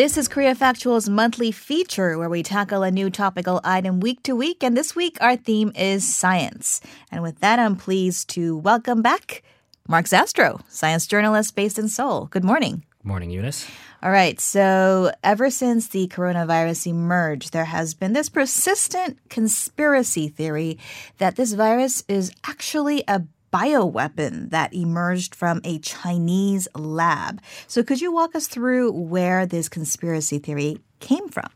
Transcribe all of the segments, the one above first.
This is Korea Factual's monthly feature where we tackle a new topical item week to week. And this week, our theme is science. And with that, I'm pleased to welcome back Mark Zastrow, science journalist based in Seoul. Good morning. Good morning, Eunice. All right. So, ever since the coronavirus emerged, there has been this persistent conspiracy theory that this virus is actually a bioweapon that emerged from a Chinese lab. So, could you walk us through where this conspiracy theory came from?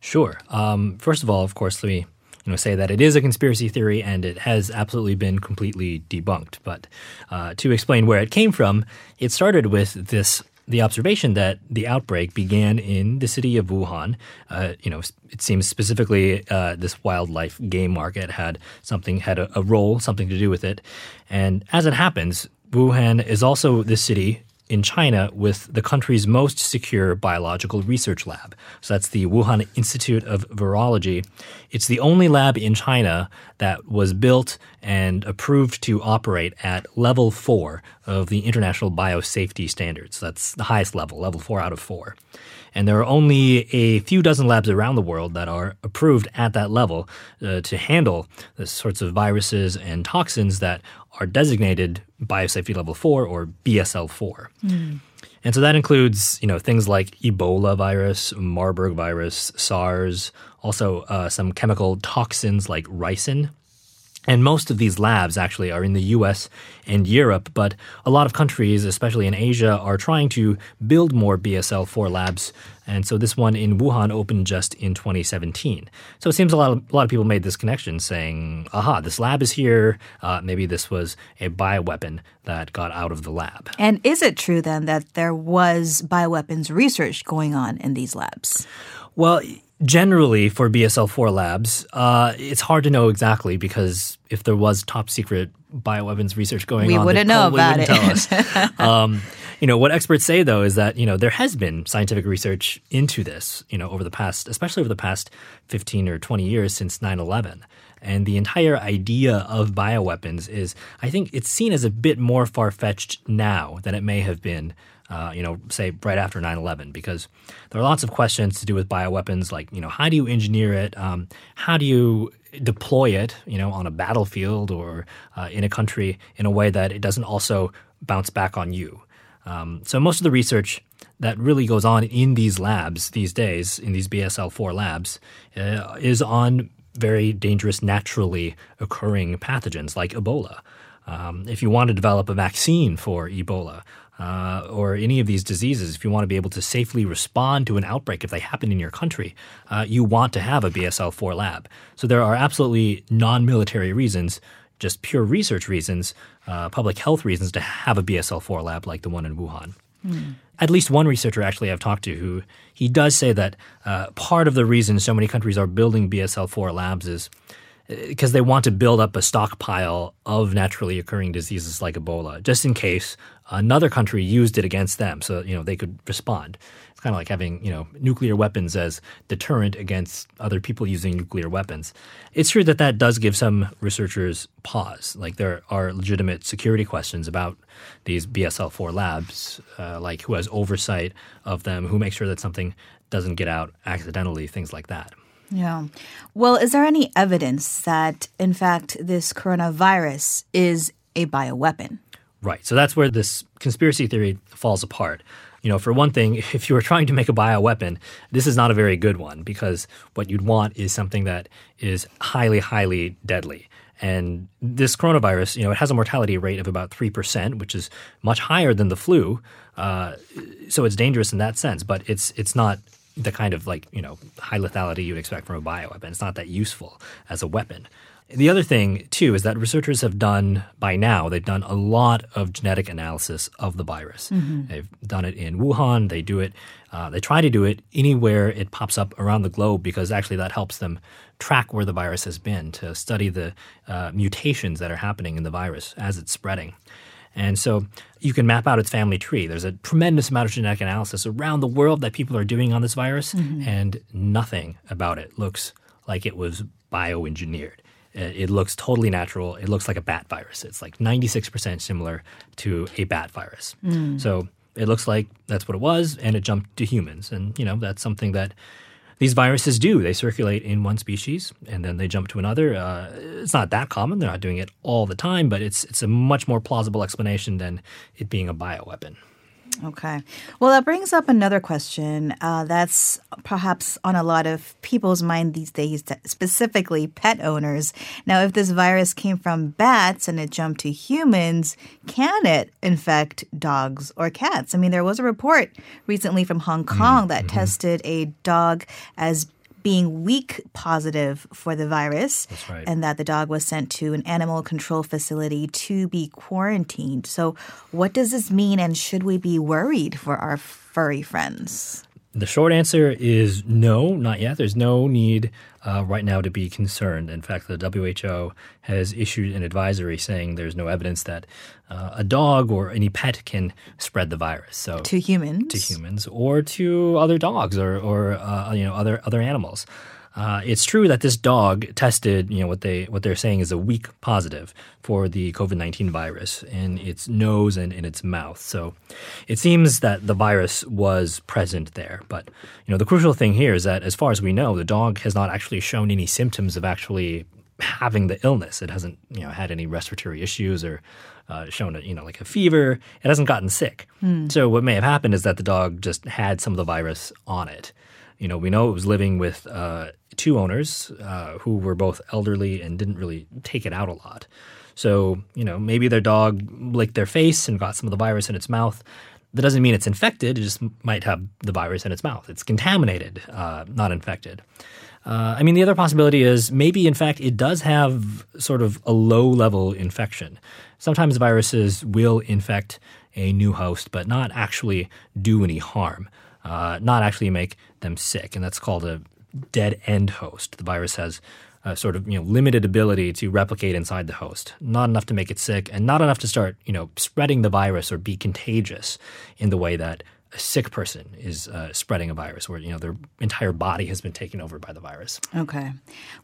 Sure. Um, first of all, of course, let me you know, say that it is a conspiracy theory and it has absolutely been completely debunked. But uh, to explain where it came from, it started with this the observation that the outbreak began in the city of Wuhan. Uh, you know, it seems specifically uh, this wildlife game market had something had a, a role, something to do with it. And as it happens, Wuhan is also the city in China with the country's most secure biological research lab. So that's the Wuhan Institute of Virology. It's the only lab in China that was built and approved to operate at level four of the International Biosafety Standards. That's the highest level, level four out of four. And there are only a few dozen labs around the world that are approved at that level uh, to handle the sorts of viruses and toxins that are designated biosafety level 4 or BSL 4. Mm. And so that includes, you know, things like Ebola virus, Marburg virus, SARS, also uh, some chemical toxins like ricin, and most of these labs actually are in the US and Europe, but a lot of countries, especially in Asia, are trying to build more BSL 4 labs. And so this one in Wuhan opened just in 2017. So it seems a lot of, a lot of people made this connection saying, aha, this lab is here. Uh, maybe this was a bioweapon that got out of the lab. And is it true then that there was bioweapons research going on in these labs? Well, generally for BSL4 labs, uh, it's hard to know exactly because if there was top secret bioweapons research going on, we on, wouldn't know about it. Tell us. um, you know what experts say though is that you know there has been scientific research into this. You know over the past, especially over the past fifteen or twenty years since 9-11. And the entire idea of bioweapons is, I think, it's seen as a bit more far fetched now than it may have been uh, you know, say right after 9/11, because there are lots of questions to do with bioweapons, like you know, how do you engineer it? Um, how do you deploy it, you know, on a battlefield or uh, in a country in a way that it doesn't also bounce back on you? Um, so most of the research that really goes on in these labs these days, in these BSL-4 labs, uh, is on very dangerous, naturally occurring pathogens like Ebola. Um, if you want to develop a vaccine for Ebola uh, or any of these diseases, if you want to be able to safely respond to an outbreak if they happen in your country, uh, you want to have a BSL 4 lab. So there are absolutely non military reasons, just pure research reasons, uh, public health reasons to have a BSL 4 lab like the one in Wuhan. Mm. At least one researcher actually I've talked to who he does say that uh, part of the reason so many countries are building BSL 4 labs is because they want to build up a stockpile of naturally occurring diseases like Ebola, just in case another country used it against them so you know they could respond. It's kind of like having you know nuclear weapons as deterrent against other people using nuclear weapons. It's true that that does give some researchers pause. Like there are legitimate security questions about these bsl4 labs uh, like who has oversight of them who makes sure that something doesn't get out accidentally things like that yeah. Well, is there any evidence that, in fact, this coronavirus is a bioweapon? Right. So that's where this conspiracy theory falls apart. You know, for one thing, if you were trying to make a bioweapon, this is not a very good one because what you'd want is something that is highly, highly deadly. And this coronavirus, you know, it has a mortality rate of about 3%, which is much higher than the flu. Uh, so it's dangerous in that sense, but it's it's not the kind of like, you know, high lethality you'd expect from a bioweapon. It's not that useful as a weapon. The other thing, too, is that researchers have done by now, they've done a lot of genetic analysis of the virus. Mm-hmm. They've done it in Wuhan. They do it, uh, they try to do it anywhere it pops up around the globe because actually that helps them track where the virus has been to study the uh, mutations that are happening in the virus as it's spreading. And so you can map out its family tree. There's a tremendous amount of genetic analysis around the world that people are doing on this virus, mm-hmm. and nothing about it looks like it was bioengineered. It looks totally natural. It looks like a bat virus. It's like 96% similar to a bat virus. Mm. So it looks like that's what it was, and it jumped to humans. And, you know, that's something that these viruses do. They circulate in one species and then they jump to another. Uh, it's not that common. They're not doing it all the time, but it's it's a much more plausible explanation than it being a bioweapon. Okay. Well, that brings up another question uh, that's perhaps on a lot of people's mind these days, specifically pet owners. Now, if this virus came from bats and it jumped to humans, can it infect dogs or cats? I mean, there was a report recently from Hong Kong mm-hmm. that tested a dog as being weak positive for the virus, right. and that the dog was sent to an animal control facility to be quarantined. So, what does this mean, and should we be worried for our furry friends? The short answer is no, not yet. There's no need uh, right now to be concerned. In fact, the WHO has issued an advisory saying there's no evidence that uh, a dog or any pet can spread the virus. So to humans, to humans, or to other dogs or or uh, you know other other animals. Uh, it's true that this dog tested, you know, what they what they're saying is a weak positive for the COVID nineteen virus in its nose and in its mouth. So it seems that the virus was present there. But you know, the crucial thing here is that, as far as we know, the dog has not actually shown any symptoms of actually having the illness. It hasn't, you know, had any respiratory issues or uh, shown, a, you know, like a fever. It hasn't gotten sick. Mm. So what may have happened is that the dog just had some of the virus on it. You know, we know it was living with uh, two owners uh, who were both elderly and didn't really take it out a lot. So, you know, maybe their dog licked their face and got some of the virus in its mouth. That doesn't mean it's infected. It just might have the virus in its mouth. It's contaminated, uh, not infected. Uh, I mean, the other possibility is maybe, in fact, it does have sort of a low level infection. Sometimes viruses will infect a new host, but not actually do any harm, uh, not actually make them sick. And that's called a dead end host. The virus has a sort of you know limited ability to replicate inside the host, not enough to make it sick, and not enough to start you know spreading the virus or be contagious in the way that a sick person is uh, spreading a virus where you know their entire body has been taken over by the virus. Okay.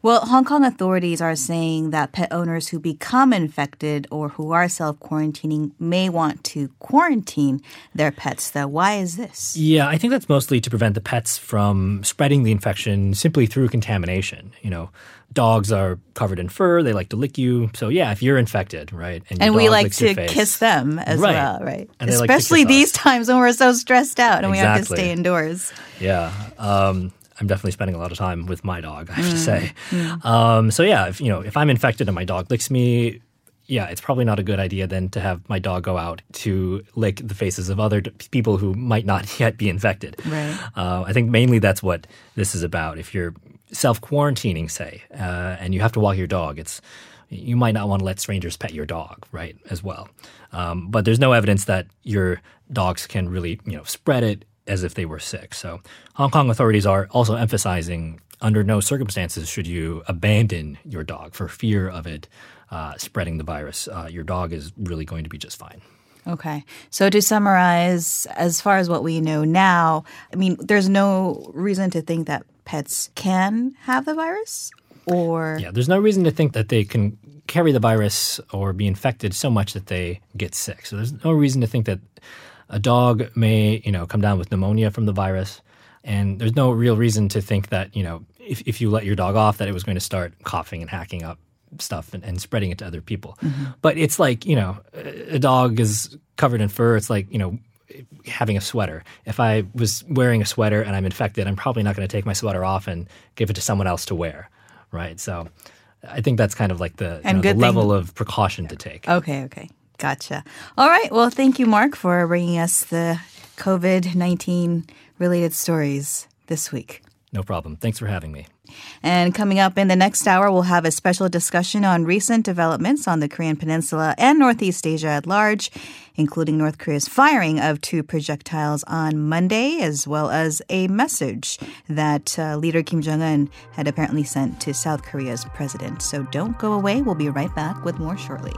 Well, Hong Kong authorities are saying that pet owners who become infected or who are self-quarantining may want to quarantine their pets though. Why is this? Yeah, I think that's mostly to prevent the pets from spreading the infection simply through contamination, you know dogs are covered in fur. They like to lick you. So yeah, if you're infected, right, and, and we like to kiss them as right. well, right? And Especially like these times when we're so stressed out and exactly. we have to stay indoors. Yeah. Um, I'm definitely spending a lot of time with my dog. I have mm. to say. Mm. Um, so yeah, if you know if I'm infected and my dog licks me, yeah, it's probably not a good idea then to have my dog go out to lick the faces of other people who might not yet be infected. Right. Uh, I think mainly that's what this is about. If you're self quarantining, say, uh, and you have to walk your dog, it's you might not want to let strangers pet your dog, right? As well, um, but there's no evidence that your dogs can really, you know, spread it as if they were sick. So Hong Kong authorities are also emphasizing under no circumstances should you abandon your dog for fear of it uh, spreading the virus. Uh, your dog is really going to be just fine. Okay. So to summarize, as far as what we know now, I mean, there's no reason to think that pets can have the virus or Yeah, there's no reason to think that they can carry the virus or be infected so much that they get sick. So there's no reason to think that a dog may, you know, come down with pneumonia from the virus. And there's no real reason to think that, you know, if, if you let your dog off, that it was going to start coughing and hacking up stuff and, and spreading it to other people. Mm-hmm. But it's like, you know, a dog is covered in fur. It's like, you know, having a sweater. If I was wearing a sweater and I'm infected, I'm probably not going to take my sweater off and give it to someone else to wear. Right. So I think that's kind of like the, you know, the level of precaution to take. Okay. Okay. Gotcha. All right. Well, thank you, Mark, for bringing us the COVID 19 related stories this week. No problem. Thanks for having me. And coming up in the next hour, we'll have a special discussion on recent developments on the Korean Peninsula and Northeast Asia at large, including North Korea's firing of two projectiles on Monday, as well as a message that uh, leader Kim Jong un had apparently sent to South Korea's president. So don't go away. We'll be right back with more shortly.